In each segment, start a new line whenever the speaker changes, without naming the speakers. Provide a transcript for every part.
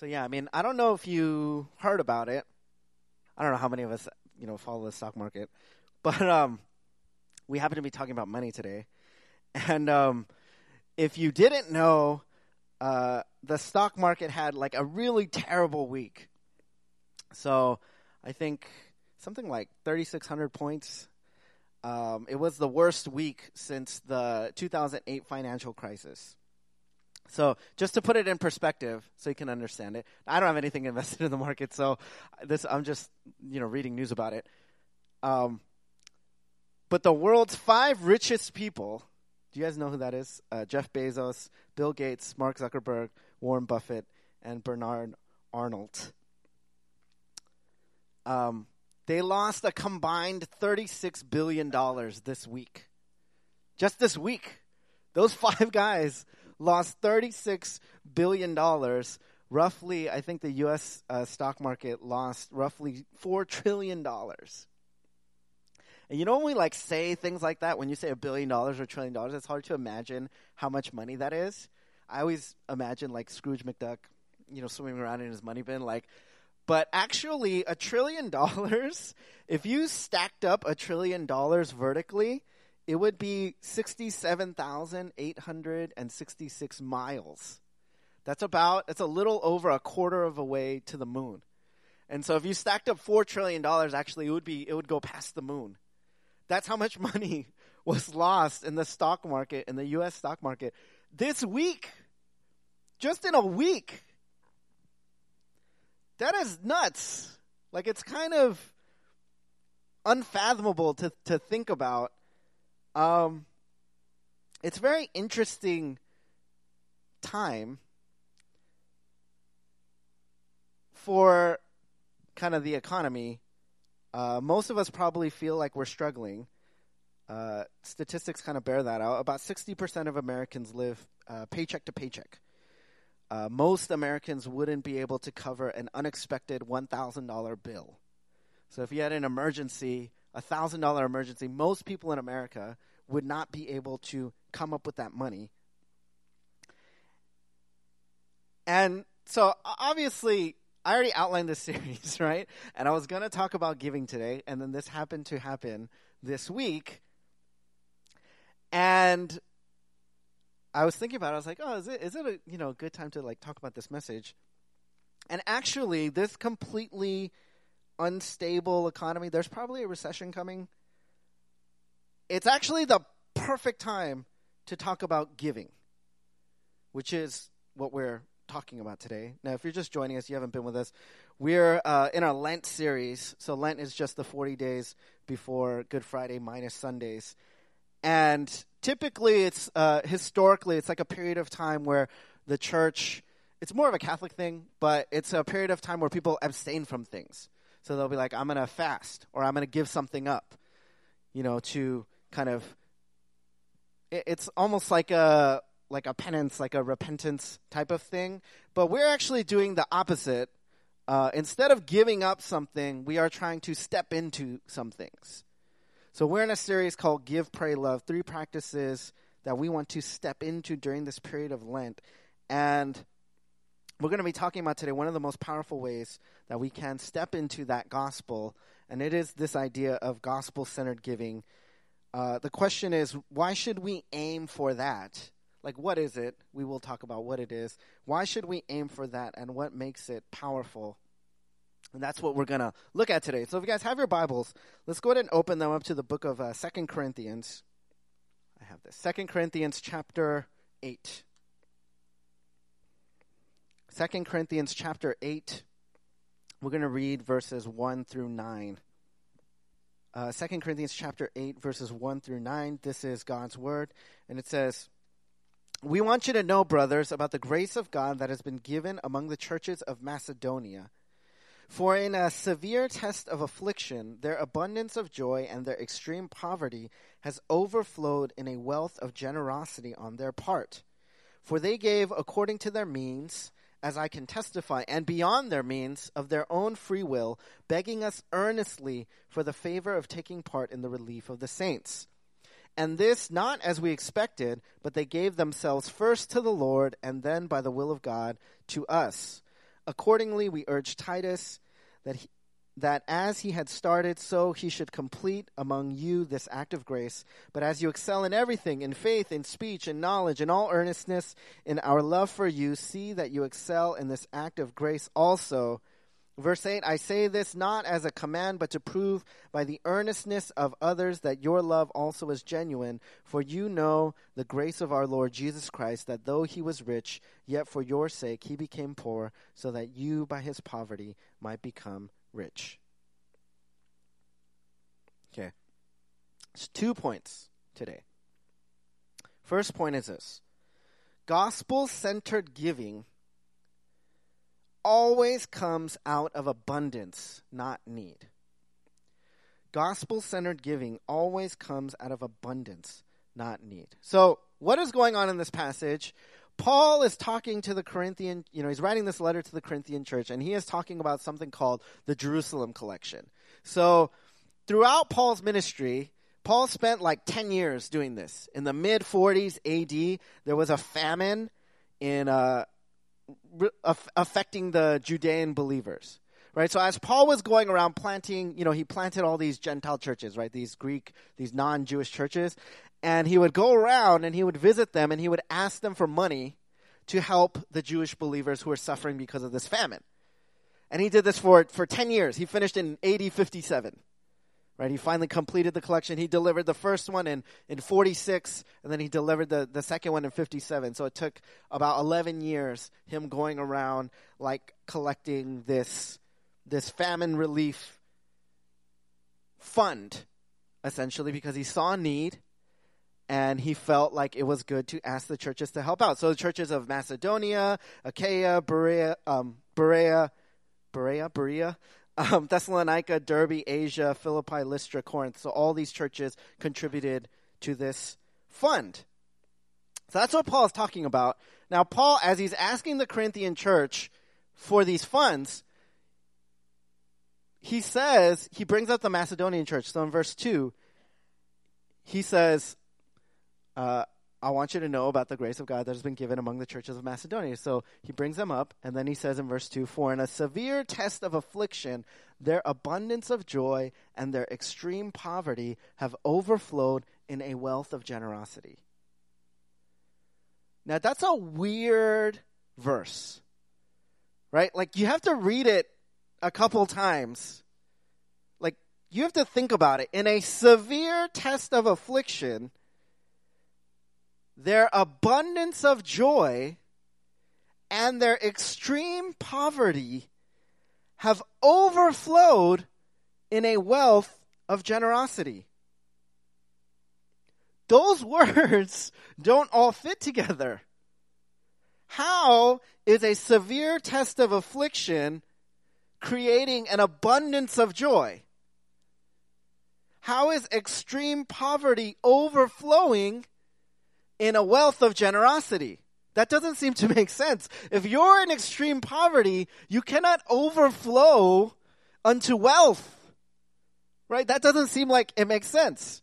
So yeah, I mean, I don't know if you heard about it. I don't know how many of us, you know, follow the stock market, but um, we happen to be talking about money today, and um, if you didn't know, uh, the stock market had like a really terrible week. So I think something like 3,600 points. Um, it was the worst week since the 2008 financial crisis. So just to put it in perspective, so you can understand it, I don't have anything invested in the market, so this I'm just you know reading news about it. Um, but the world's five richest people, do you guys know who that is? Uh, Jeff Bezos, Bill Gates, Mark Zuckerberg, Warren Buffett, and Bernard Arnault. Um, they lost a combined $36 billion this week. Just this week. Those five guys lost $36 billion. Roughly, I think the U.S. Uh, stock market lost roughly $4 trillion. And you know when we like say things like that, when you say a billion dollars or a trillion dollars, it's hard to imagine how much money that is. I always imagine like Scrooge McDuck, you know, swimming around in his money bin, like but actually, a trillion dollars, if you stacked up a trillion dollars vertically, it would be 67,866 miles. That's about, it's a little over a quarter of a way to the moon. And so if you stacked up $4 trillion, actually, it would be, it would go past the moon. That's how much money was lost in the stock market, in the U.S. stock market this week. Just in a week. That is nuts. Like it's kind of unfathomable to to think about. Um, it's a very interesting time for kind of the economy. Uh, most of us probably feel like we're struggling. Uh, statistics kind of bear that out. About 60% of Americans live uh, paycheck to paycheck uh, most Americans wouldn't be able to cover an unexpected $1,000 bill. So if you had an emergency, a $1,000 emergency, most people in America would not be able to come up with that money. And so obviously, I already outlined this series, right? And I was going to talk about giving today, and then this happened to happen this week. And I was thinking about it. I was like, oh, is it is it a you know good time to like talk about this message? And actually, this completely unstable economy, there's probably a recession coming. It's actually the perfect time to talk about giving, which is what we're talking about today. Now, if you're just joining us, you haven't been with us, we're uh, in our Lent series. So, Lent is just the 40 days before Good Friday minus Sundays. And typically, it's uh, historically, it's like a period of time where the church, it's more of a Catholic thing, but it's a period of time where people abstain from things. So they'll be like, I'm going to fast or I'm going to give something up, you know, to kind of, it, it's almost like a, like a penance, like a repentance type of thing. But we're actually doing the opposite. Uh, instead of giving up something, we are trying to step into some things. So we're in a series called Give, Pray, Love, three practices that we want to step into during this period of Lent. And we're going to be talking about today one of the most powerful ways that we can step into that gospel, and it is this idea of gospel centered giving. Uh, the question is, why should we aim for that? Like, what is it? We will talk about what it is. Why should we aim for that, and what makes it powerful? And that's what we're going to look at today. So if you guys have your Bibles, let's go ahead and open them up to the book of uh, 2 Corinthians. I have this. 2 Corinthians chapter 8. 2 Corinthians chapter 8. We're going to read verses 1 through 9. Uh, 2 Corinthians chapter 8, verses 1 through 9. This is God's word. And it says, We want you to know, brothers, about the grace of God that has been given among the churches of Macedonia – for in a severe test of affliction, their abundance of joy and their extreme poverty has overflowed in a wealth of generosity on their part. For they gave according to their means, as I can testify, and beyond their means, of their own free will, begging us earnestly for the favor of taking part in the relief of the saints. And this not as we expected, but they gave themselves first to the Lord, and then by the will of God to us Accordingly, we urge Titus that he, that as he had started, so he should complete among you this act of grace. But as you excel in everything, in faith, in speech, in knowledge, in all earnestness, in our love for you, see that you excel in this act of grace also. Verse 8 I say this not as a command, but to prove by the earnestness of others that your love also is genuine. For you know the grace of our Lord Jesus Christ, that though he was rich, yet for your sake he became poor, so that you by his poverty might become rich. Okay. It's two points today. First point is this gospel centered giving always comes out of abundance, not need. Gospel centered giving always comes out of abundance, not need. So, what is going on in this passage? Paul is talking to the Corinthian, you know, he's writing this letter to the Corinthian church, and he is talking about something called the Jerusalem collection. So, throughout Paul's ministry, Paul spent like 10 years doing this. In the mid 40s AD, there was a famine in, uh, affecting the Judean believers. Right? So as Paul was going around planting, you know, he planted all these Gentile churches, right? These Greek, these non-Jewish churches. And he would go around and he would visit them and he would ask them for money to help the Jewish believers who were suffering because of this famine. And he did this for, for 10 years. He finished in AD 57. Right, he finally completed the collection. He delivered the first one in, in 46, and then he delivered the, the second one in 57. So it took about 11 years, him going around, like, collecting this, this famine relief fund, essentially, because he saw need, and he felt like it was good to ask the churches to help out. So the churches of Macedonia, Achaia, Berea, um, Berea, Berea, Berea, um, Thessalonica, Derbe, Asia, Philippi, Lystra, Corinth. So all these churches contributed to this fund. So that's what Paul is talking about. Now, Paul, as he's asking the Corinthian church for these funds, he says, he brings up the Macedonian church. So in verse 2, he says, uh, I want you to know about the grace of God that has been given among the churches of Macedonia. So he brings them up, and then he says in verse 2 For in a severe test of affliction, their abundance of joy and their extreme poverty have overflowed in a wealth of generosity. Now, that's a weird verse, right? Like, you have to read it a couple times. Like, you have to think about it. In a severe test of affliction, their abundance of joy and their extreme poverty have overflowed in a wealth of generosity. Those words don't all fit together. How is a severe test of affliction creating an abundance of joy? How is extreme poverty overflowing in a wealth of generosity. That doesn't seem to make sense. If you're in extreme poverty, you cannot overflow unto wealth. Right? That doesn't seem like it makes sense.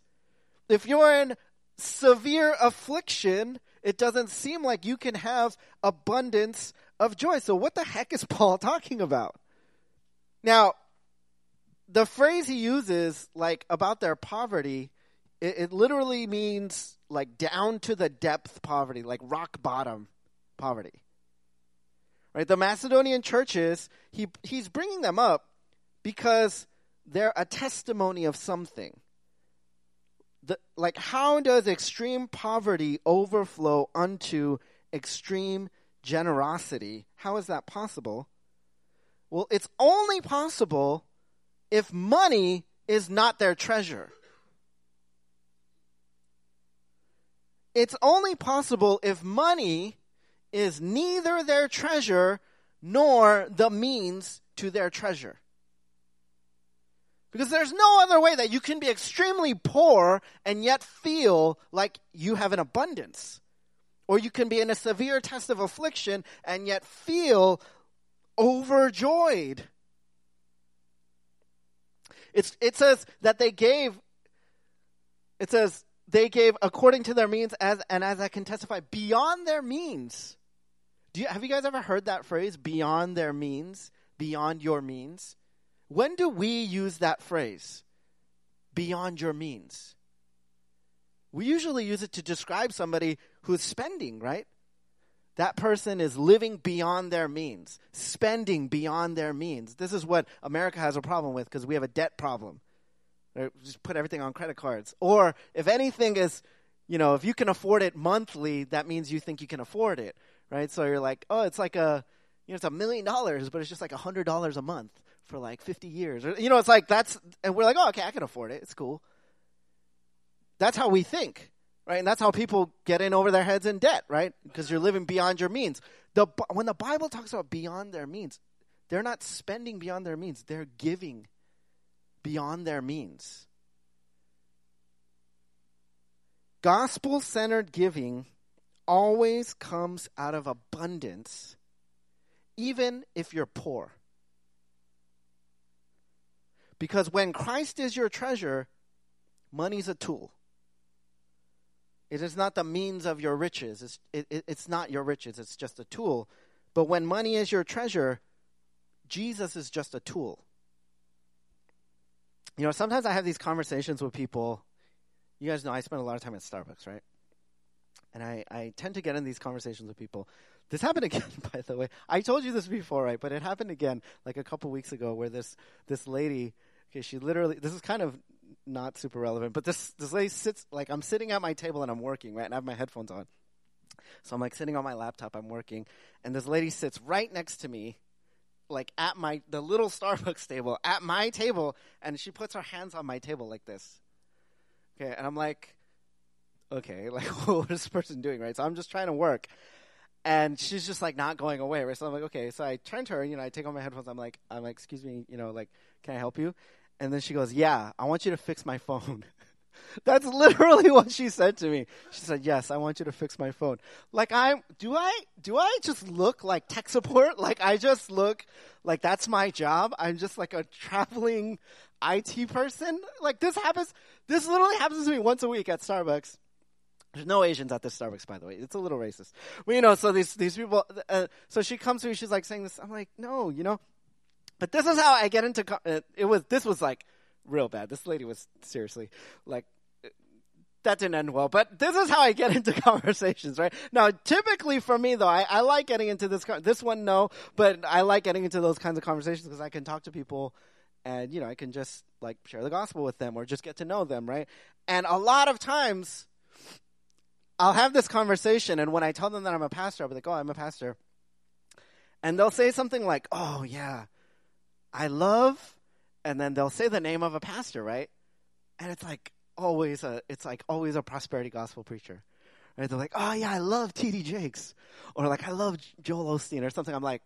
If you're in severe affliction, it doesn't seem like you can have abundance of joy. So, what the heck is Paul talking about? Now, the phrase he uses, like about their poverty, it, it literally means like down to the depth poverty, like rock bottom poverty. Right? The Macedonian churches, he he's bringing them up because they're a testimony of something. The, like how does extreme poverty overflow unto extreme generosity? How is that possible? Well, it's only possible if money is not their treasure. It's only possible if money is neither their treasure nor the means to their treasure. Because there's no other way that you can be extremely poor and yet feel like you have an abundance. Or you can be in a severe test of affliction and yet feel overjoyed. It's, it says that they gave, it says, they gave according to their means as and as I can testify beyond their means. Do you, have you guys ever heard that phrase, beyond their means, beyond your means? When do we use that phrase, beyond your means? We usually use it to describe somebody who's spending, right? That person is living beyond their means, spending beyond their means. This is what America has a problem with because we have a debt problem. Right? Just put everything on credit cards. Or if anything is, you know, if you can afford it monthly, that means you think you can afford it, right? So you're like, oh, it's like a, you know, it's a million dollars, but it's just like a hundred dollars a month for like 50 years. Or, you know, it's like that's, and we're like, oh, okay, I can afford it. It's cool. That's how we think, right? And that's how people get in over their heads in debt, right? Because you're living beyond your means. The, when the Bible talks about beyond their means, they're not spending beyond their means, they're giving beyond their means. Gospel centered giving always comes out of abundance, even if you're poor. Because when Christ is your treasure, money's a tool. It is not the means of your riches. It's, it, it, it's not your riches, it's just a tool. But when money is your treasure, Jesus is just a tool. You know, sometimes I have these conversations with people. You guys know I spend a lot of time at Starbucks, right? And I, I tend to get in these conversations with people. This happened again, by the way. I told you this before, right? But it happened again, like a couple weeks ago, where this this lady Okay, she literally. This is kind of not super relevant, but this this lady sits like I'm sitting at my table and I'm working right, and I have my headphones on. So I'm like sitting on my laptop, I'm working, and this lady sits right next to me, like at my the little Starbucks table at my table, and she puts her hands on my table like this. Okay, and I'm like, okay, like what is this person doing, right? So I'm just trying to work, and she's just like not going away, right? So I'm like, okay, so I turn to her, you know, I take off my headphones, I'm like, I'm like, excuse me, you know, like, can I help you? And then she goes, Yeah, I want you to fix my phone. That's literally what she said to me. She said, "Yes, I want you to fix my phone." Like I do I do I just look like tech support? Like I just look like that's my job. I'm just like a traveling IT person. Like this happens this literally happens to me once a week at Starbucks. There's no Asians at this Starbucks, by the way. It's a little racist. Well, you know, so these these people. Uh, so she comes to me. She's like saying this. I'm like, no, you know, but this is how I get into uh, it was this was like real bad. This lady was seriously like that didn't end well. But this is how I get into conversations, right? Now, typically for me though, I, I like getting into this. This one, no, but I like getting into those kinds of conversations because I can talk to people, and you know, I can just like share the gospel with them or just get to know them, right? And a lot of times, I'll have this conversation, and when I tell them that I'm a pastor, I'll be like, "Oh, I'm a pastor," and they'll say something like, "Oh, yeah." I love, and then they'll say the name of a pastor, right? And it's like always a, it's like always a prosperity gospel preacher, right? They're like, oh yeah, I love T.D. Jakes, or like I love Joel Osteen, or something. I'm like,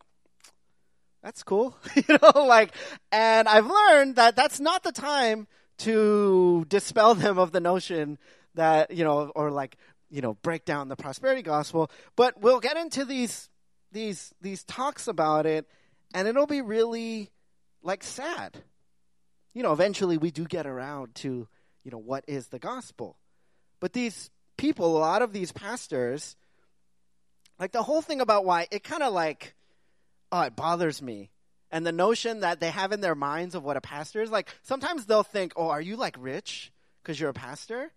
that's cool, you know, like, and I've learned that that's not the time to dispel them of the notion that you know, or like you know, break down the prosperity gospel. But we'll get into these these these talks about it, and it'll be really like sad. You know, eventually we do get around to, you know, what is the gospel. But these people, a lot of these pastors, like the whole thing about why it kind of like, oh, it bothers me. And the notion that they have in their minds of what a pastor is, like sometimes they'll think, oh, are you like rich because you're a pastor?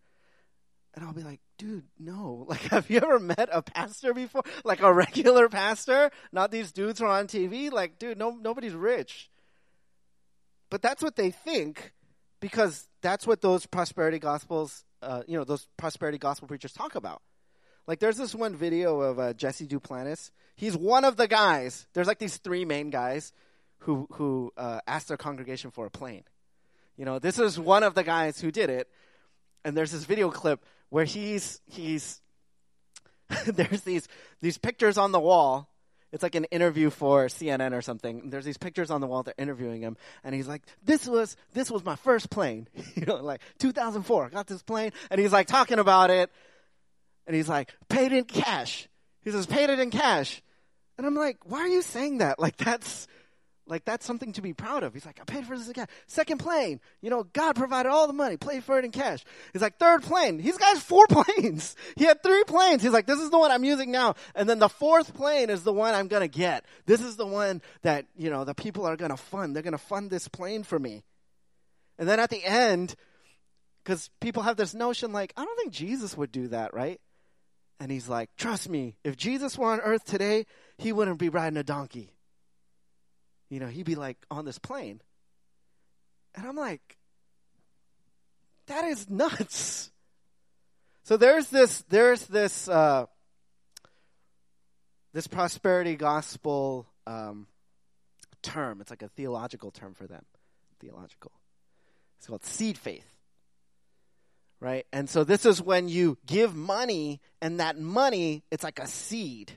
And I'll be like, dude, no. Like, have you ever met a pastor before? Like a regular pastor? Not these dudes who are on TV? Like, dude, no, nobody's rich. But that's what they think because that's what those prosperity gospels, uh, you know, those prosperity gospel preachers talk about. Like, there's this one video of uh, Jesse Duplantis. He's one of the guys. There's like these three main guys who who uh, asked their congregation for a plane. You know, this is one of the guys who did it. And there's this video clip where he's he's there's these these pictures on the wall it's like an interview for CNN or something. There's these pictures on the wall. They're interviewing him, and he's like, "This was this was my first plane, you know, like 2004. I got this plane," and he's like talking about it, and he's like, "Paid in cash." He says, "Paid it in cash," and I'm like, "Why are you saying that? Like that's like that's something to be proud of. He's like, I paid for this again. Second plane, you know, God provided all the money, paid for it in cash. He's like, third plane. He's got four planes. He had three planes. He's like, this is the one I'm using now. And then the fourth plane is the one I'm gonna get. This is the one that, you know, the people are gonna fund. They're gonna fund this plane for me. And then at the end, because people have this notion like, I don't think Jesus would do that, right? And he's like, trust me, if Jesus were on earth today, he wouldn't be riding a donkey you know, he'd be like on this plane. And I'm like, that is nuts. So there's this, there's this, uh, this prosperity gospel um, term. It's like a theological term for them. Theological. It's called seed faith. Right? And so this is when you give money, and that money, it's like a seed.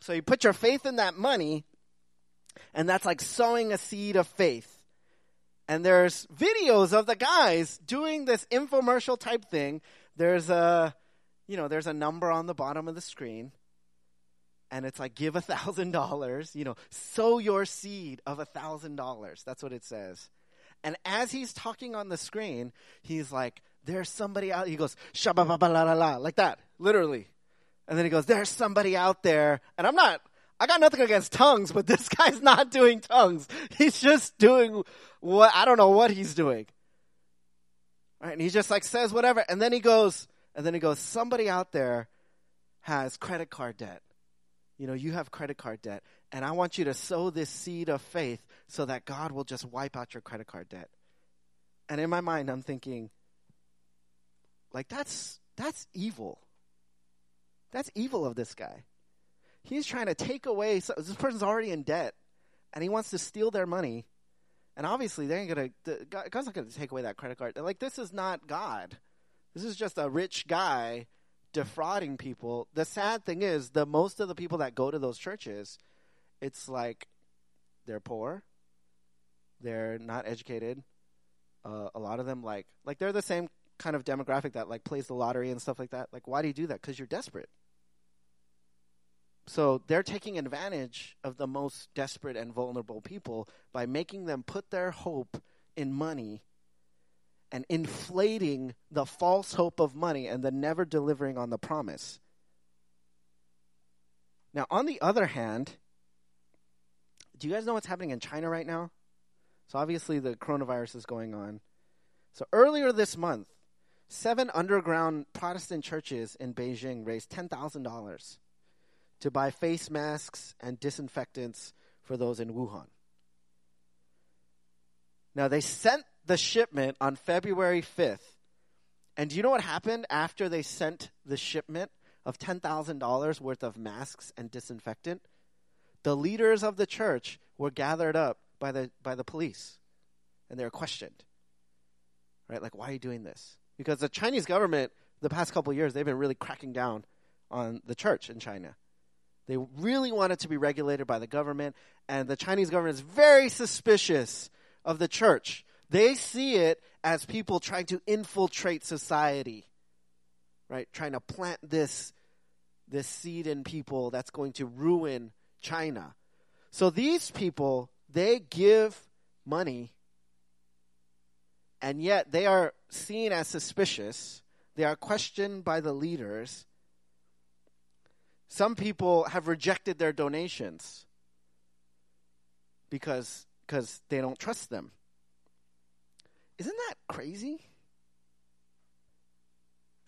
So you put your faith in that money, and that's like sowing a seed of faith. And there's videos of the guys doing this infomercial type thing. There's a, you know, there's a number on the bottom of the screen. And it's like, give a thousand dollars, you know, sow your seed of a thousand dollars. That's what it says. And as he's talking on the screen, he's like, there's somebody out. He goes, shabba la la la, like that, literally. And then he goes, there's somebody out there. And I'm not, I got nothing against tongues, but this guy's not doing tongues. He's just doing what I don't know what he's doing. Right? And he just like says whatever, and then he goes, and then he goes, somebody out there has credit card debt. You know, you have credit card debt, and I want you to sow this seed of faith so that God will just wipe out your credit card debt. And in my mind, I'm thinking, like that's that's evil. That's evil of this guy. He's trying to take away. So this person's already in debt, and he wants to steal their money. And obviously, they ain't gonna. God's not gonna take away that credit card. Like, this is not God. This is just a rich guy defrauding people. The sad thing is, the most of the people that go to those churches, it's like they're poor, they're not educated. Uh, a lot of them like like they're the same kind of demographic that like plays the lottery and stuff like that. Like, why do you do that? Because you're desperate. So they're taking advantage of the most desperate and vulnerable people by making them put their hope in money and inflating the false hope of money and then never delivering on the promise. Now, on the other hand, do you guys know what's happening in China right now? So, obviously, the coronavirus is going on. So, earlier this month, seven underground Protestant churches in Beijing raised $10,000 to buy face masks and disinfectants for those in Wuhan. Now, they sent the shipment on February 5th. And do you know what happened after they sent the shipment of $10,000 worth of masks and disinfectant? The leaders of the church were gathered up by the, by the police and they were questioned. Right? Like, why are you doing this? Because the Chinese government, the past couple years, they've been really cracking down on the church in China. They really want it to be regulated by the government, and the Chinese government is very suspicious of the church. They see it as people trying to infiltrate society, right? Trying to plant this, this seed in people that's going to ruin China. So these people, they give money, and yet they are seen as suspicious. They are questioned by the leaders some people have rejected their donations because because they don't trust them. Isn't that crazy?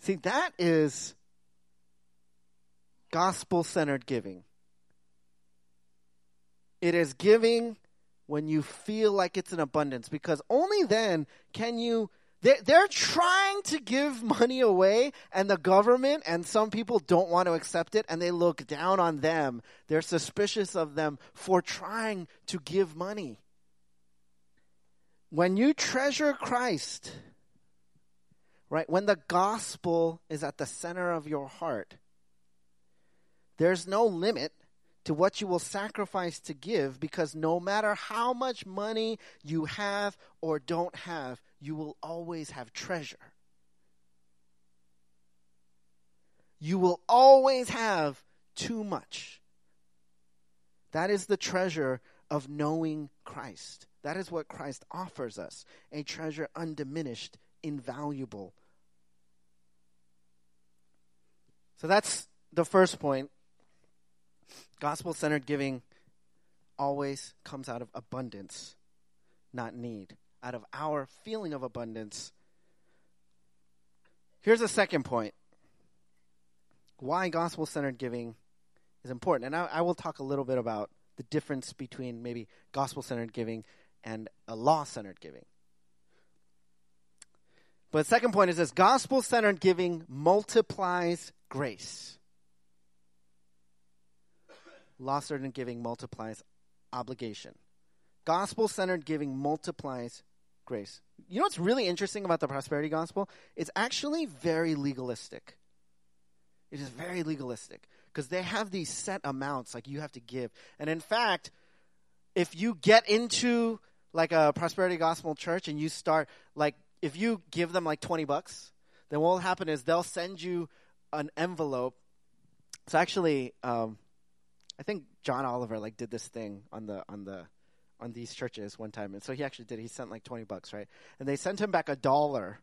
See, that is gospel centered giving. It is giving when you feel like it's an abundance because only then can you they're, trying to give money away, and the government and some people don't want to accept it, and they look down on them. They're suspicious of them for trying to give money. When you treasure Christ, right, when the gospel is at the center of your heart, there's no limit to what you will sacrifice to give because no matter how much money you have or don't have, you will always have treasure. You will always have too much. That is the treasure of knowing Christ. That is what Christ offers us a treasure undiminished, invaluable. So that's the first point. Gospel centered giving always comes out of abundance, not need. Out of our feeling of abundance. Here's a second point why gospel centered giving is important. And I, I, will talk a little bit about the difference between maybe gospel centered giving and a law centered giving. But second point is this gospel centered giving multiplies grace. Law centered giving multiplies obligation. Gospel centered giving multiplies grace. You know what's really interesting about the prosperity gospel? It's actually very legalistic. It is very legalistic because they have these set amounts like you have to give. And in fact, if you get into like a prosperity gospel church and you start like if you give them like 20 bucks, then what will happen is they'll send you an envelope. So actually um, I think John Oliver like did this thing on the on the on these churches one time, and so he actually did. He sent like twenty bucks, right? And they sent him back a dollar,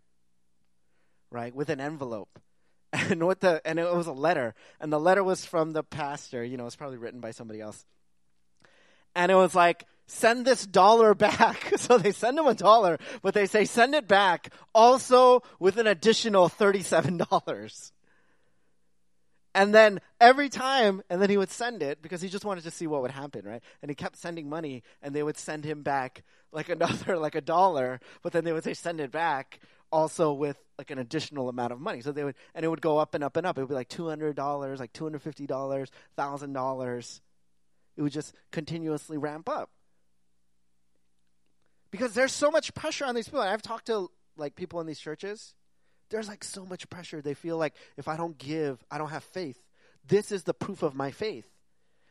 right, with an envelope, and what the and it was a letter, and the letter was from the pastor. You know, it's probably written by somebody else, and it was like send this dollar back. so they send him a dollar, but they say send it back also with an additional thirty-seven dollars. And then every time, and then he would send it because he just wanted to see what would happen, right? And he kept sending money, and they would send him back like another, like a dollar, but then they would say send it back also with like an additional amount of money. So they would, and it would go up and up and up. It would be like two hundred dollars, like two hundred fifty dollars, thousand dollars. It would just continuously ramp up because there's so much pressure on these people. And I've talked to like people in these churches there's like so much pressure. They feel like if I don't give, I don't have faith. This is the proof of my faith.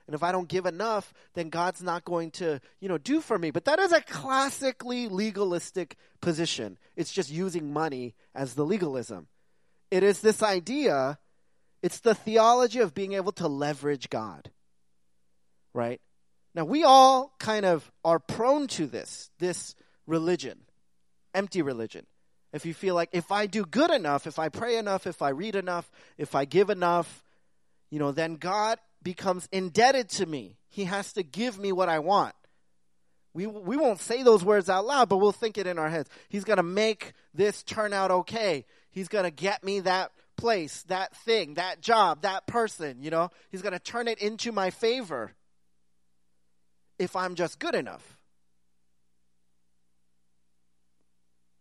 And if I don't give enough, then God's not going to, you know, do for me. But that is a classically legalistic position. It's just using money as the legalism. It is this idea, it's the theology of being able to leverage God. Right? Now, we all kind of are prone to this, this religion, empty religion. If you feel like if I do good enough, if I pray enough, if I read enough, if I give enough, you know, then God becomes indebted to me. He has to give me what I want. We, we won't say those words out loud, but we'll think it in our heads. He's going to make this turn out okay. He's going to get me that place, that thing, that job, that person, you know? He's going to turn it into my favor if I'm just good enough.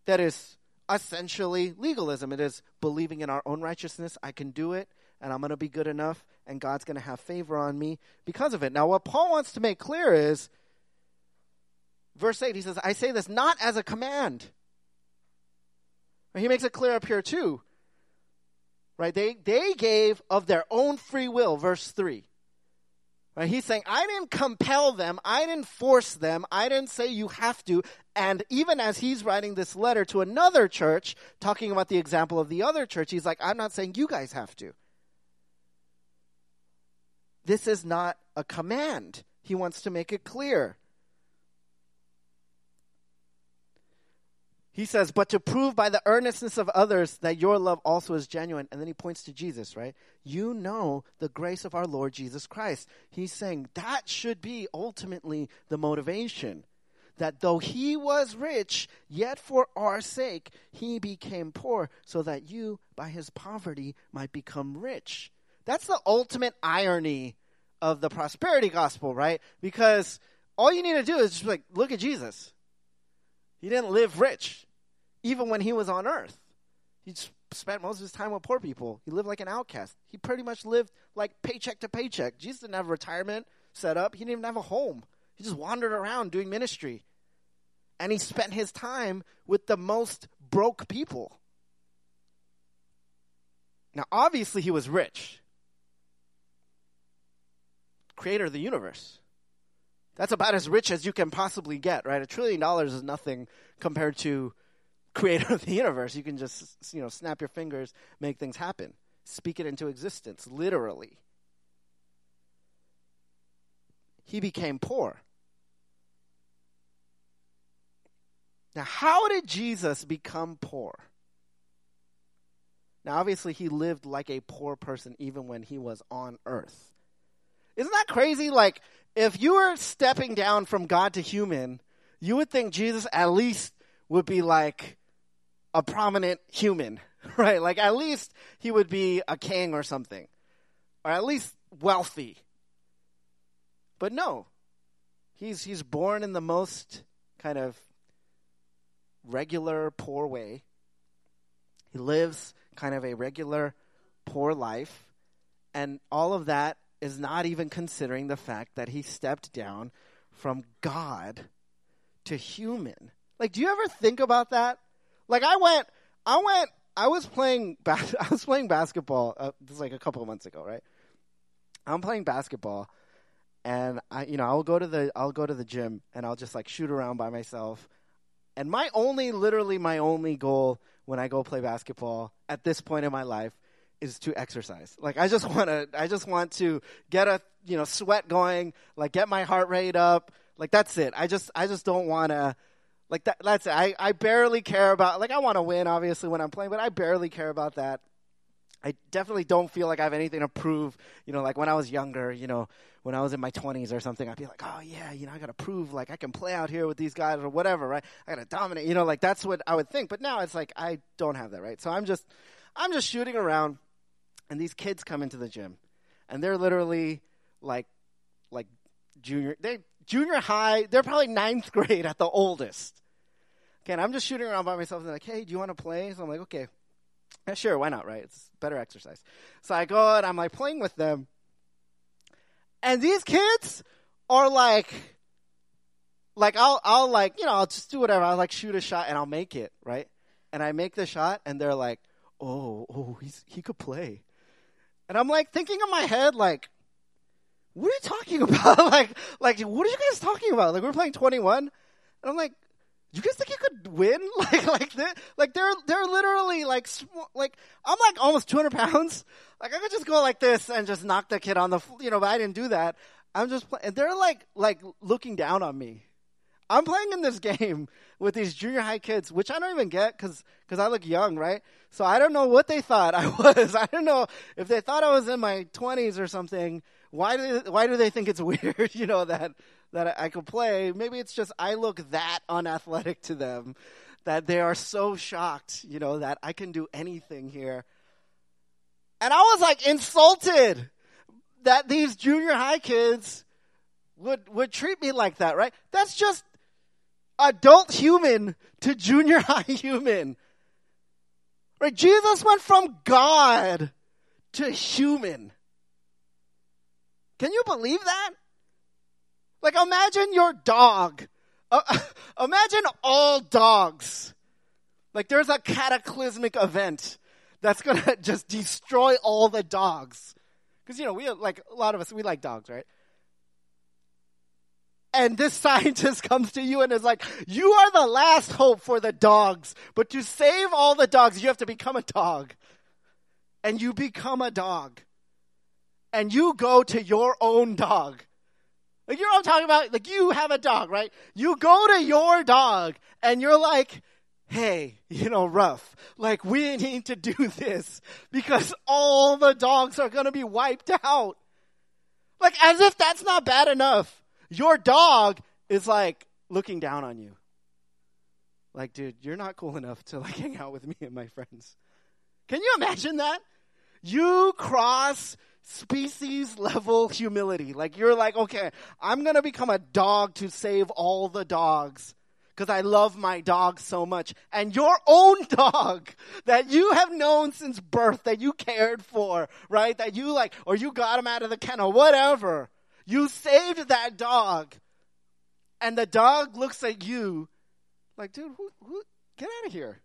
That is essentially legalism. It is believing in our own righteousness. I can do it, and I'm going to be good enough, and God's going to have favor on me because of it. Now, what Paul wants to make clear is verse 8, he says, I say this not as a command. He makes it clear up here, too. Right? They, they gave of their own free will, verse 3. Right? He's saying, I didn't compel them. I didn't force them. I didn't say you have to. And even as he's writing this letter to another church, talking about the example of the other church, he's like, I'm not saying you guys have to. This is not a command. He wants to make it clear. He says, but to prove by the earnestness of others that your love also is genuine. And then he points to Jesus, right? You know the grace of our Lord Jesus Christ. He's saying that should be ultimately the motivation. That though he was rich, yet for our sake he became poor, so that you, by his poverty, might become rich. That's the ultimate irony of the prosperity gospel, right? Because all you need to do is just like, look at Jesus. He didn't live rich even when he was on earth. He spent most of his time with poor people. He lived like an outcast. He pretty much lived like paycheck to paycheck. Jesus didn't have a retirement set up, he didn't even have a home. He just wandered around doing ministry. And he spent his time with the most broke people. Now, obviously, he was rich. Creator of the universe. That's about as rich as you can possibly get, right? A trillion dollars is nothing compared to creator of the universe. You can just, you know, snap your fingers, make things happen, speak it into existence, literally. he became poor. Now, how did Jesus become poor? Now, obviously, he lived like a poor person even when he was on earth. Isn't that crazy? Like, if you were stepping down from God to human, you would think Jesus at least would be like a prominent human, right? Like, at least he would be a king or something, or at least wealthy. But no, he's, he's born in the most kind of regular, poor way. He lives kind of a regular, poor life. And all of that is not even considering the fact that he stepped down from God to human. Like, do you ever think about that? Like, I went, I went, I was playing, bas- I was playing basketball. Uh, this is like a couple of months ago, right? I'm playing basketball, and I, you know, I'll go to the, I'll go to the gym, and I'll just like shoot around by myself. And my only, literally, my only goal when I go play basketball at this point in my life is to exercise. Like I just want to I just want to get a, you know, sweat going, like get my heart rate up. Like that's it. I just I just don't want to like that that's it. I I barely care about like I want to win obviously when I'm playing, but I barely care about that. I definitely don't feel like I have anything to prove. You know, like when I was younger, you know, when I was in my 20s or something, I'd be like, oh, yeah, you know, I got to prove like I can play out here with these guys or whatever, right? I got to dominate. You know, like that's what I would think. But now it's like I don't have that, right? So I'm just, I'm just shooting around, and these kids come into the gym, and they're literally like, like junior, they junior high. They're probably ninth grade at the oldest. Okay, and I'm just shooting around by myself. And they're like, hey, do you want to play? So I'm like, okay, yeah, sure, why not, right? It's better exercise. So I go and I'm like playing with them. And these kids are like like I'll I'll like, you know, I'll just do whatever. I'll like shoot a shot and I'll make it, right? And I make the shot and they're like, "Oh, oh, he's he could play." And I'm like thinking in my head like what are you talking about? like, like, what are you guys talking about? Like, we're playing 21, and I'm like, you guys think you could win? Like, like, they, like they're they're literally like, sm- like I'm like almost 200 pounds. Like I could just go like this and just knock the kid on the, you know, but I didn't do that. I'm just playing. And they're like like looking down on me. I'm playing in this game with these junior high kids, which I don't even get because because I look young, right? So I don't know what they thought I was. I don't know if they thought I was in my 20s or something. Why do they, why do they think it's weird? You know that that I could play. Maybe it's just I look that unathletic to them that they are so shocked, you know, that I can do anything here. And I was like insulted that these junior high kids would would treat me like that, right? That's just adult human to junior high human. Right? Jesus went from God to human. Can you believe that? Like, imagine your dog. Uh, imagine all dogs. Like, there's a cataclysmic event that's going to just destroy all the dogs. Because, you know, we, like, a lot of us, we like dogs, right? And this scientist comes to you and is like, you are the last hope for the dogs. But to save all the dogs, you have to become a dog. And you become a dog. And you go to your own dog like, you know what I'm talking about? Like, you have a dog, right? You go to your dog and you're like, hey, you know, rough, like, we need to do this because all the dogs are going to be wiped out. Like, as if that's not bad enough. Your dog is like looking down on you. Like, dude, you're not cool enough to like hang out with me and my friends. Can you imagine that? You cross species level humility. Like you're like, okay, I'm going to become a dog to save all the dogs because I love my dog so much. And your own dog that you have known since birth, that you cared for, right? That you like, or you got him out of the kennel, whatever. You saved that dog. And the dog looks at you like, dude, who, who, get out of here.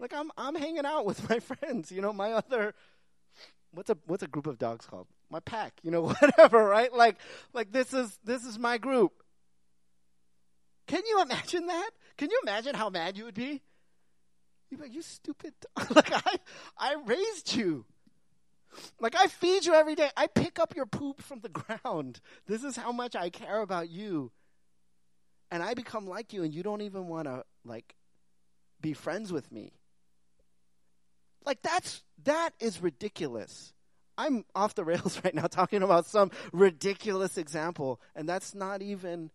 Like I'm, I'm hanging out with my friends, you know, my other what's a what's a group of dogs called? My pack, you know, whatever, right? Like like this is this is my group. Can you imagine that? Can you imagine how mad you would be? You'd be like, you stupid dog. like I I raised you. Like, I feed you every day. I pick up your poop from the ground. This is how much I care about you. And I become like you, and you don't even want to, like, be friends with me. Like, that's, that is ridiculous. I'm off the rails right now talking about some ridiculous example, and that's not even,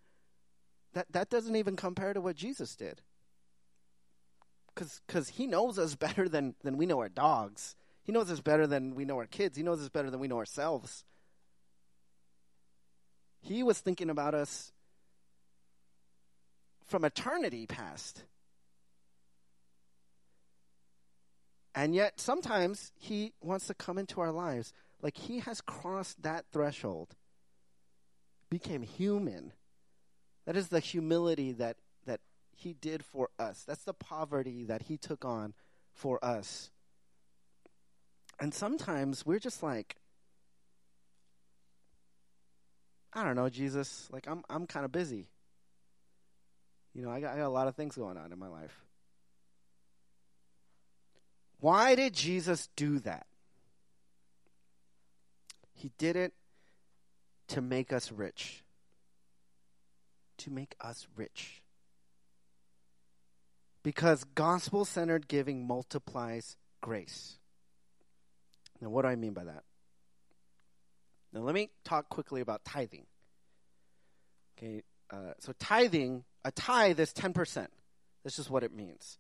that, that doesn't even compare to what Jesus did. Because cuz he knows us better than, than we know our dogs he knows us better than we know our kids. He knows us better than we know ourselves. He was thinking about us from eternity past. And yet, sometimes He wants to come into our lives. Like He has crossed that threshold, became human. That is the humility that, that He did for us. That's the poverty that He took on for us. And sometimes we're just like, I don't know, Jesus. Like I'm, I'm kind of busy. You know, I got, I got a lot of things going on in my life. Why did Jesus do that? He did it to make us rich. To make us rich. Because gospel centered giving multiplies grace. Now, what do I mean by that? Now, let me talk quickly about tithing. Okay, uh, so tithing, a tithe is 10%. This is what it means.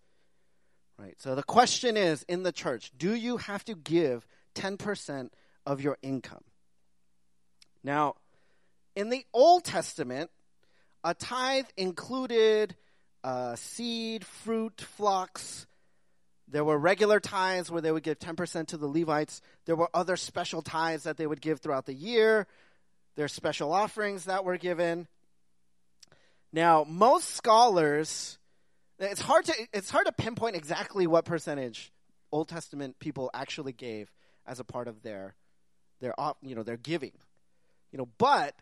Right? So the question is in the church, do you have to give 10% of your income? Now, in the Old Testament, a tithe included uh, seed, fruit, flocks, there were regular tithes where they would give 10% to the Levites. There were other special tithes that they would give throughout the year. There are special offerings that were given. Now, most scholars, it's hard to it's hard to pinpoint exactly what percentage Old Testament people actually gave as a part of their their you know their giving. You know, but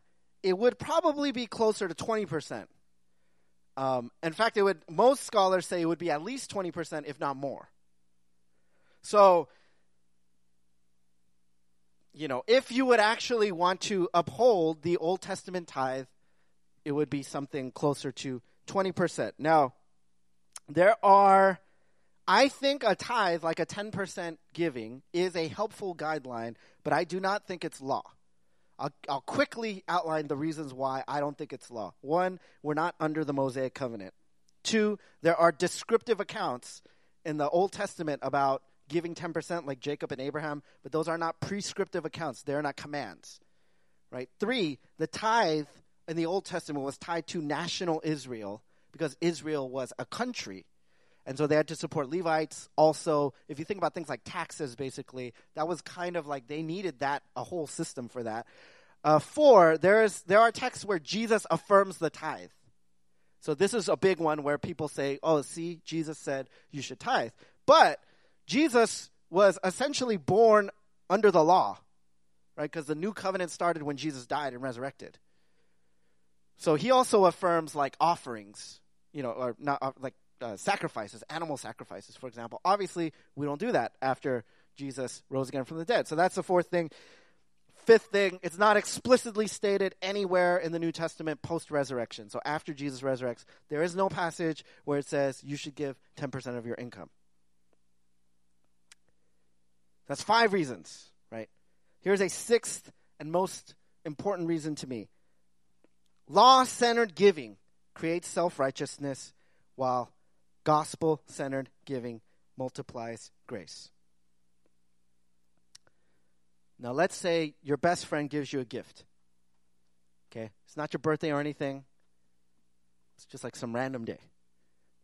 it would probably be closer to 20%. Um, in fact, it would most scholars say it would be at least 20%, if not more. So, you know, if you would actually want to uphold the Old Testament tithe, it would be something closer to 20%. Now, there are, I think a tithe, like a 10% giving, is a helpful guideline, but I do not think it's law. I'll, I'll quickly outline the reasons why I don't think it's law. One, we're not under the Mosaic covenant. Two, there are descriptive accounts in the Old Testament about giving 10% like Jacob and Abraham, but those are not prescriptive accounts. They're not commands. Right? Three, the tithe in the Old Testament was tied to national Israel because Israel was a country. And so they had to support Levites. Also, if you think about things like taxes, basically, that was kind of like they needed that, a whole system for that. Uh, four, there's, there are texts where Jesus affirms the tithe. So this is a big one where people say, oh, see, Jesus said you should tithe. But Jesus was essentially born under the law, right? Because the new covenant started when Jesus died and resurrected. So he also affirms like offerings, you know, or not uh, like uh, sacrifices, animal sacrifices, for example. Obviously, we don't do that after Jesus rose again from the dead. So that's the fourth thing. Fifth thing, it's not explicitly stated anywhere in the New Testament post resurrection. So after Jesus resurrects, there is no passage where it says you should give 10% of your income. That's five reasons, right? Here's a sixth and most important reason to me law centered giving creates self righteousness, while gospel centered giving multiplies grace. Now, let's say your best friend gives you a gift. Okay? It's not your birthday or anything. It's just like some random day.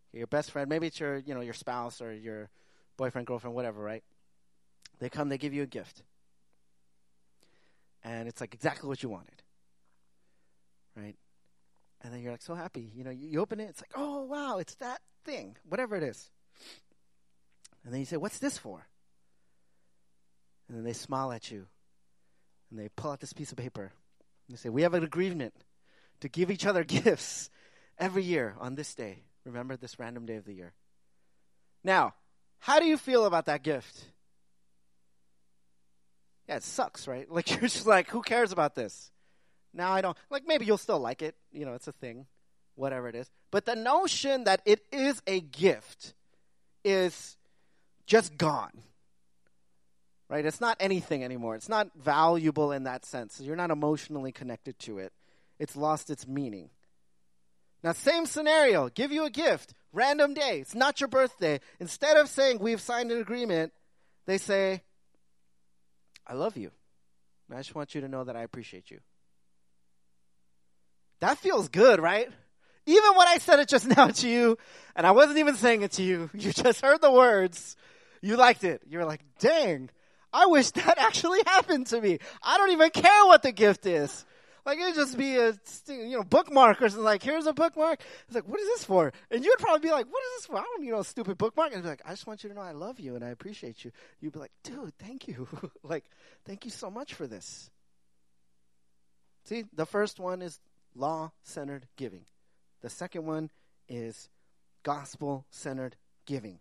Okay, your best friend, maybe it's your, you know, your spouse or your boyfriend, girlfriend, whatever, right? They come, they give you a gift. And it's like exactly what you wanted. Right? And then you're like so happy. You know, you, you open it, it's like, oh, wow, it's that thing, whatever it is. And then you say, what's this for? And then they smile at you. And they pull out this piece of paper. And they say, we have an agreement to give each other gifts every year on this day. Remember this random day of the year. Now, how do you feel about that gift? yeah, it sucks, right? Like you're just like, who cares about this? Now I don't like. Maybe you'll still like it. You know, it's a thing, whatever it is. But the notion that it is a gift is just gone. Right? It's not anything anymore. It's not valuable in that sense. You're not emotionally connected to it. It's lost its meaning. Now, same scenario. Give you a gift, random day. It's not your birthday. Instead of saying we've signed an agreement, they say, I love you. I just want you to know that I appreciate you. That feels good, right? Even when I said it just now to you, and I wasn't even saying it to you, you just heard the words, you liked it. You were like, dang, I wish that actually happened to me. I don't even care what the gift is. Like it'd just be a you know bookmark or something. Like here's a bookmark. It's like what is this for? And you'd probably be like, what is this for? I don't need no stupid bookmark. And be like, I just want you to know I love you and I appreciate you. You'd be like, dude, thank you. like, thank you so much for this. See, the first one is law centered giving. The second one is gospel centered giving.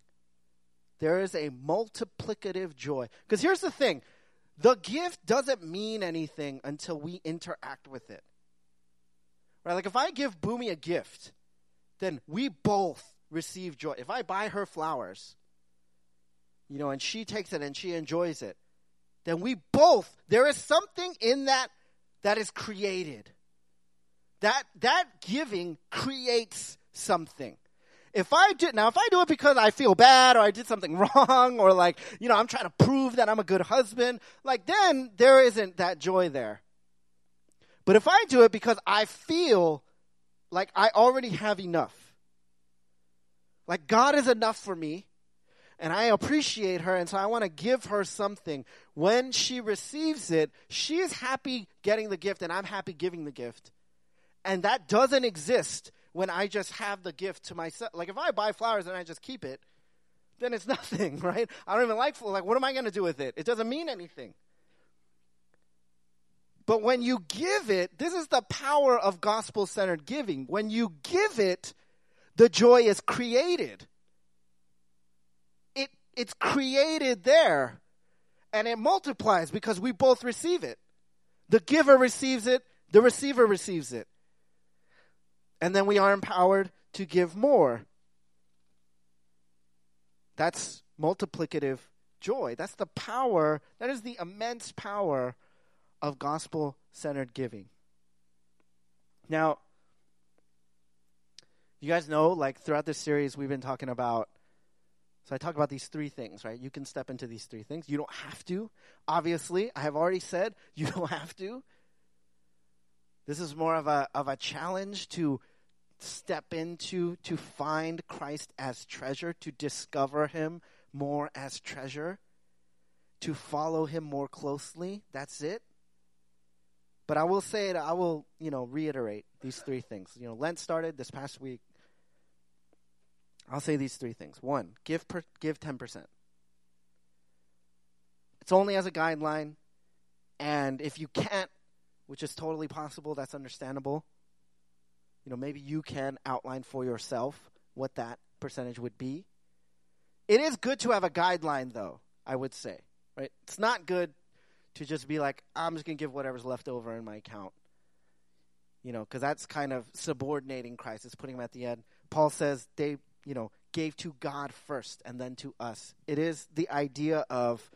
There is a multiplicative joy. Because here's the thing the gift doesn't mean anything until we interact with it. Right? Like if I give Boomy a gift, then we both receive joy. If I buy her flowers, you know, and she takes it and she enjoys it, then we both there is something in that that is created. That that giving creates something if I do now, if I do it because I feel bad or I did something wrong or like, you know, I'm trying to prove that I'm a good husband, like then there isn't that joy there. But if I do it because I feel like I already have enough, like God is enough for me, and I appreciate her, and so I want to give her something. When she receives it, she is happy getting the gift, and I'm happy giving the gift. And that doesn't exist when I just have the gift to myself. Like if I buy flowers and I just keep it, then it's nothing, right? I don't even like like what am I going to do with it? It doesn't mean anything. But when you give it, this is the power of gospel centered giving. When you give it, the joy is created. It it's created there and it multiplies because we both receive it. The giver receives it, the receiver receives it and then we are empowered to give more. That's multiplicative joy. That's the power, that is the immense power of gospel centered giving. Now, you guys know, like throughout this series, we've been talking about. So I talk about these three things, right? You can step into these three things. You don't have to. Obviously, I have already said you don't have to. This is more of a of a challenge to step into to find Christ as treasure, to discover him more as treasure, to follow him more closely. That's it. But I will say it, I will, you know, reiterate these three things. You know, Lent started this past week. I'll say these three things. One, give per, give 10%. It's only as a guideline, and if you can't which is totally possible. That's understandable. You know, maybe you can outline for yourself what that percentage would be. It is good to have a guideline, though, I would say. Right? It's not good to just be like, I'm just going to give whatever's left over in my account. You know, because that's kind of subordinating Christ. It's putting him at the end. Paul says they, you know, gave to God first and then to us. It is the idea of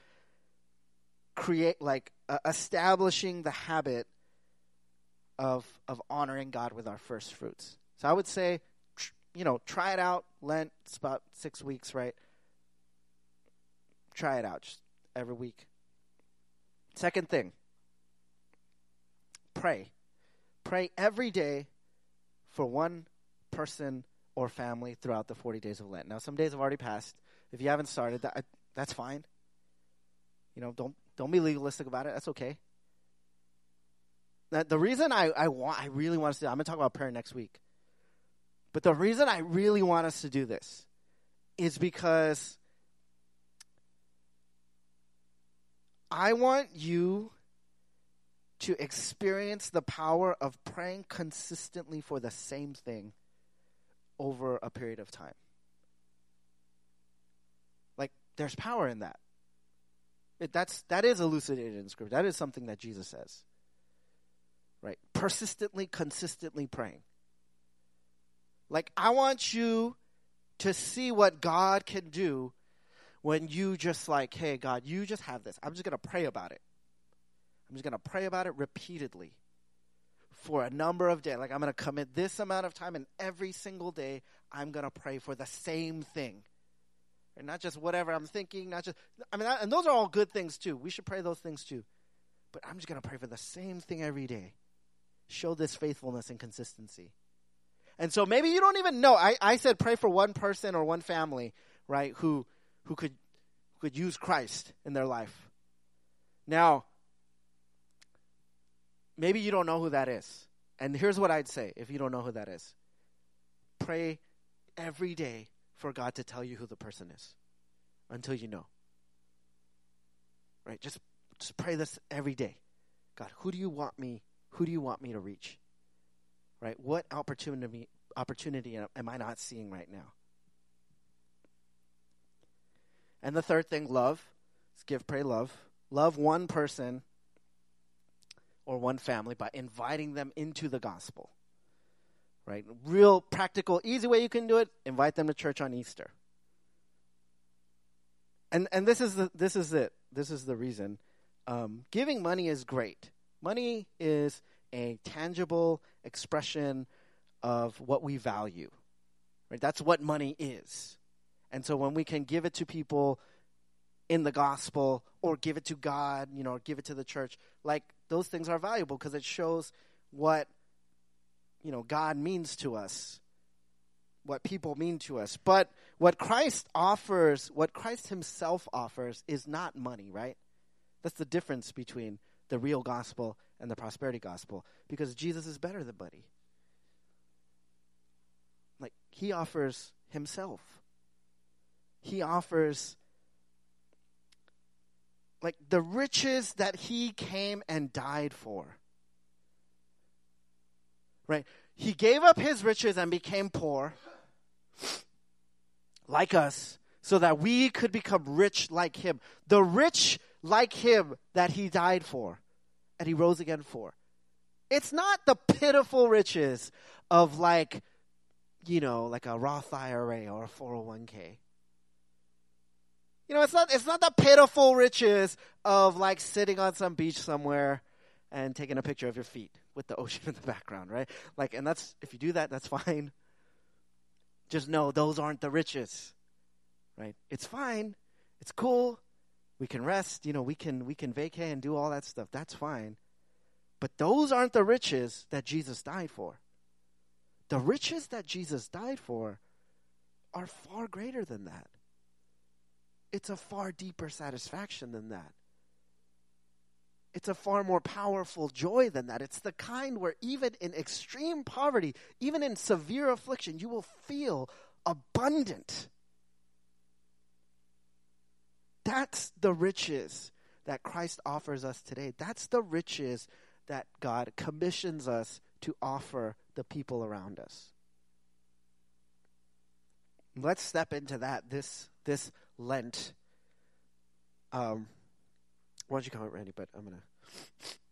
create, like, uh, establishing the habit of of honoring God with our first fruits. So I would say, you know, try it out. Lent, it's about six weeks, right? Try it out just every week. Second thing, pray. Pray every day for one person or family throughout the 40 days of Lent. Now, some days have already passed. If you haven't started, that that's fine. You know, don't don't be legalistic about it. That's okay. The reason I, I want I really want us to I'm gonna talk about prayer next week. But the reason I really want us to do this is because I want you to experience the power of praying consistently for the same thing over a period of time. Like, there's power in that. It, that's that is elucidated in scripture. That is something that Jesus says. Right? Persistently, consistently praying. Like I want you to see what God can do when you just like, hey God, you just have this. I'm just gonna pray about it. I'm just gonna pray about it repeatedly for a number of days. Like I'm gonna commit this amount of time and every single day I'm gonna pray for the same thing and not just whatever I'm thinking, not just, I mean, and those are all good things too. We should pray those things too. But I'm just going to pray for the same thing every day. Show this faithfulness and consistency. And so maybe you don't even know. I, I said pray for one person or one family, right, who, who could, could use Christ in their life. Now, maybe you don't know who that is. And here's what I'd say if you don't know who that is pray every day for God to tell you who the person is until you know. Right? Just just pray this every day. God, who do you want me who do you want me to reach? Right? What opportunity opportunity am I not seeing right now? And the third thing, love. Give, pray, love. Love one person or one family by inviting them into the gospel right? Real practical, easy way you can do it, invite them to church on Easter. And and this is the this is it. This is the reason. Um, giving money is great. Money is a tangible expression of what we value. Right? That's what money is. And so when we can give it to people in the gospel or give it to God, you know, or give it to the church, like those things are valuable because it shows what you know God means to us, what people mean to us. But what Christ offers, what Christ himself offers is not money, right? That's the difference between the real gospel and the prosperity gospel because Jesus is better than money. Like he offers himself. He offers like the riches that he came and died for right? He gave up his riches and became poor, like us, so that we could become rich like him. The rich like him that he died for and he rose again for. It's not the pitiful riches of like, you know, like a Roth IRA or a 401k. You know, it's not it's not the pitiful riches of like sitting on some beach somewhere and taking a picture of your feet with the ocean in the background, right? Like, and that's, if you do that, that's fine. Just know those aren't the riches, right? It's fine. It's cool. We can rest, you know, we can, we can vacay and do all that stuff. That's fine. But those aren't the riches that Jesus died for. The riches that Jesus died for are far greater than that. It's a far deeper satisfaction than that. It's a far more powerful joy than that. It's the kind where even in extreme poverty, even in severe affliction, you will feel abundant. That's the riches that Christ offers us today. That's the riches that God commissions us to offer the people around us. Let's step into that this this Lent. Um, why don't you come up, Randy? But I'm gonna.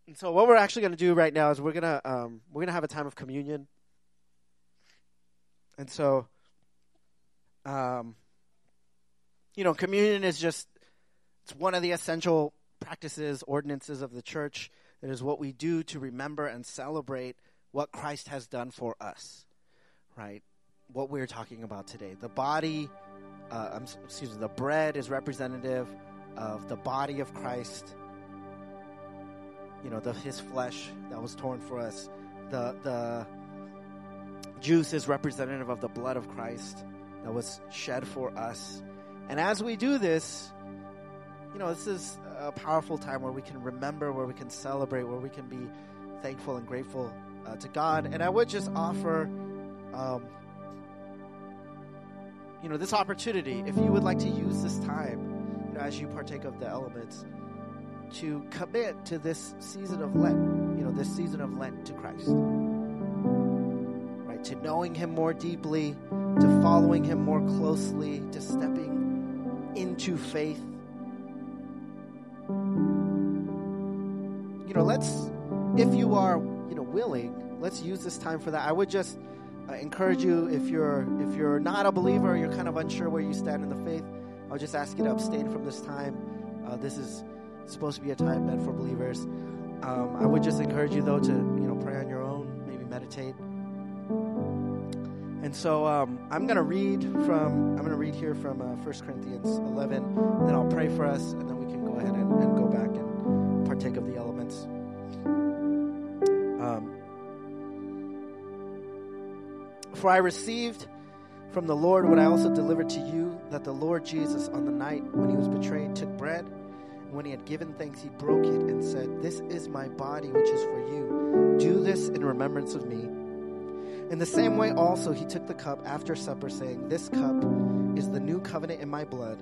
And so what we're actually gonna do right now is we're gonna um, we're gonna have a time of communion. And so, um, you know, communion is just it's one of the essential practices, ordinances of the church. It is what we do to remember and celebrate what Christ has done for us, right? What we're talking about today. The body, uh, excuse me, the bread is representative of the body of Christ. You know, the his flesh that was torn for us. The the juice is representative of the blood of Christ that was shed for us. And as we do this, you know, this is a powerful time where we can remember, where we can celebrate, where we can be thankful and grateful uh, to God. And I would just offer, um, you know, this opportunity. If you would like to use this time you know, as you partake of the elements, to commit to this season of Lent, you know, this season of Lent to Christ. Right? To knowing Him more deeply, to following Him more closely, to stepping into faith. You know, let's, if you are, you know, willing, let's use this time for that. I would just uh, encourage you if you're if you're not a believer, you're kind of unsure where you stand in the faith. I'll just ask you to abstain from this time. Uh, this is supposed to be a time meant for believers. Um, I would just encourage you though to you know pray on your own, maybe meditate. And so um, I'm going to read from I'm going to read here from uh, 1 Corinthians 11, and then I'll pray for us, and then we can go ahead and, and go back and partake of the elements. Um, for I received from the Lord what I also delivered to you that the Lord Jesus, on the night when he was betrayed, took bread. And when he had given thanks, he broke it and said, This is my body, which is for you. Do this in remembrance of me. In the same way, also, he took the cup after supper, saying, This cup is the new covenant in my blood.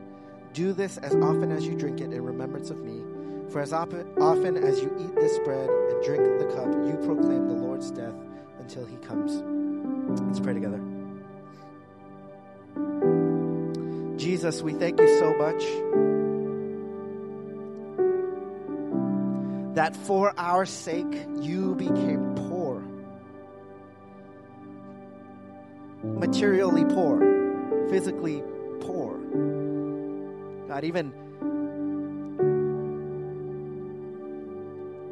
Do this as often as you drink it in remembrance of me. For as often as you eat this bread and drink the cup, you proclaim the Lord's death until he comes. Let's pray together. Jesus, we thank you so much that for our sake you became poor, materially poor, physically poor. God, even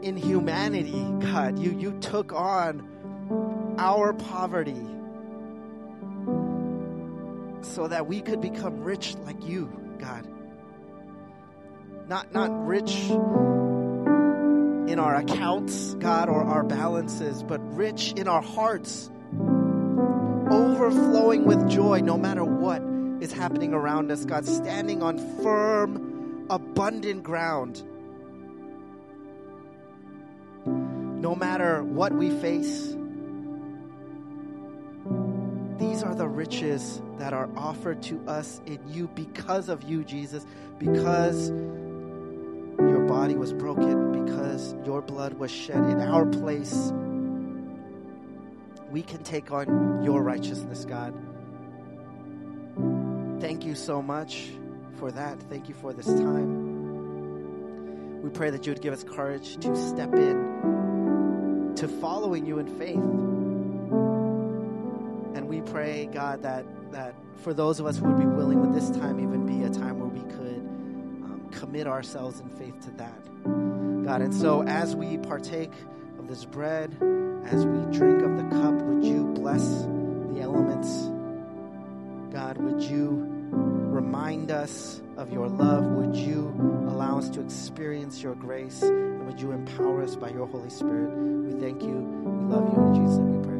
in humanity, God, you, you took on our poverty so that we could become rich like you, God. Not not rich in our accounts, God, or our balances, but rich in our hearts, overflowing with joy no matter what is happening around us, God, standing on firm, abundant ground. No matter what we face, these are the riches that are offered to us in you because of you, Jesus, because your body was broken, because your blood was shed in our place. We can take on your righteousness, God. Thank you so much for that. Thank you for this time. We pray that you would give us courage to step in to following you in faith And we pray, God, that, that for those of us who would be willing, would this time even be a time where we could um, commit ourselves in faith to that? God, and so as we partake of this bread, as we drink of the cup, would you bless the elements? God, would you remind us of your love? Would you allow us to experience your grace? And would you empower us by your Holy Spirit? We thank you. We love you. In Jesus' name we pray.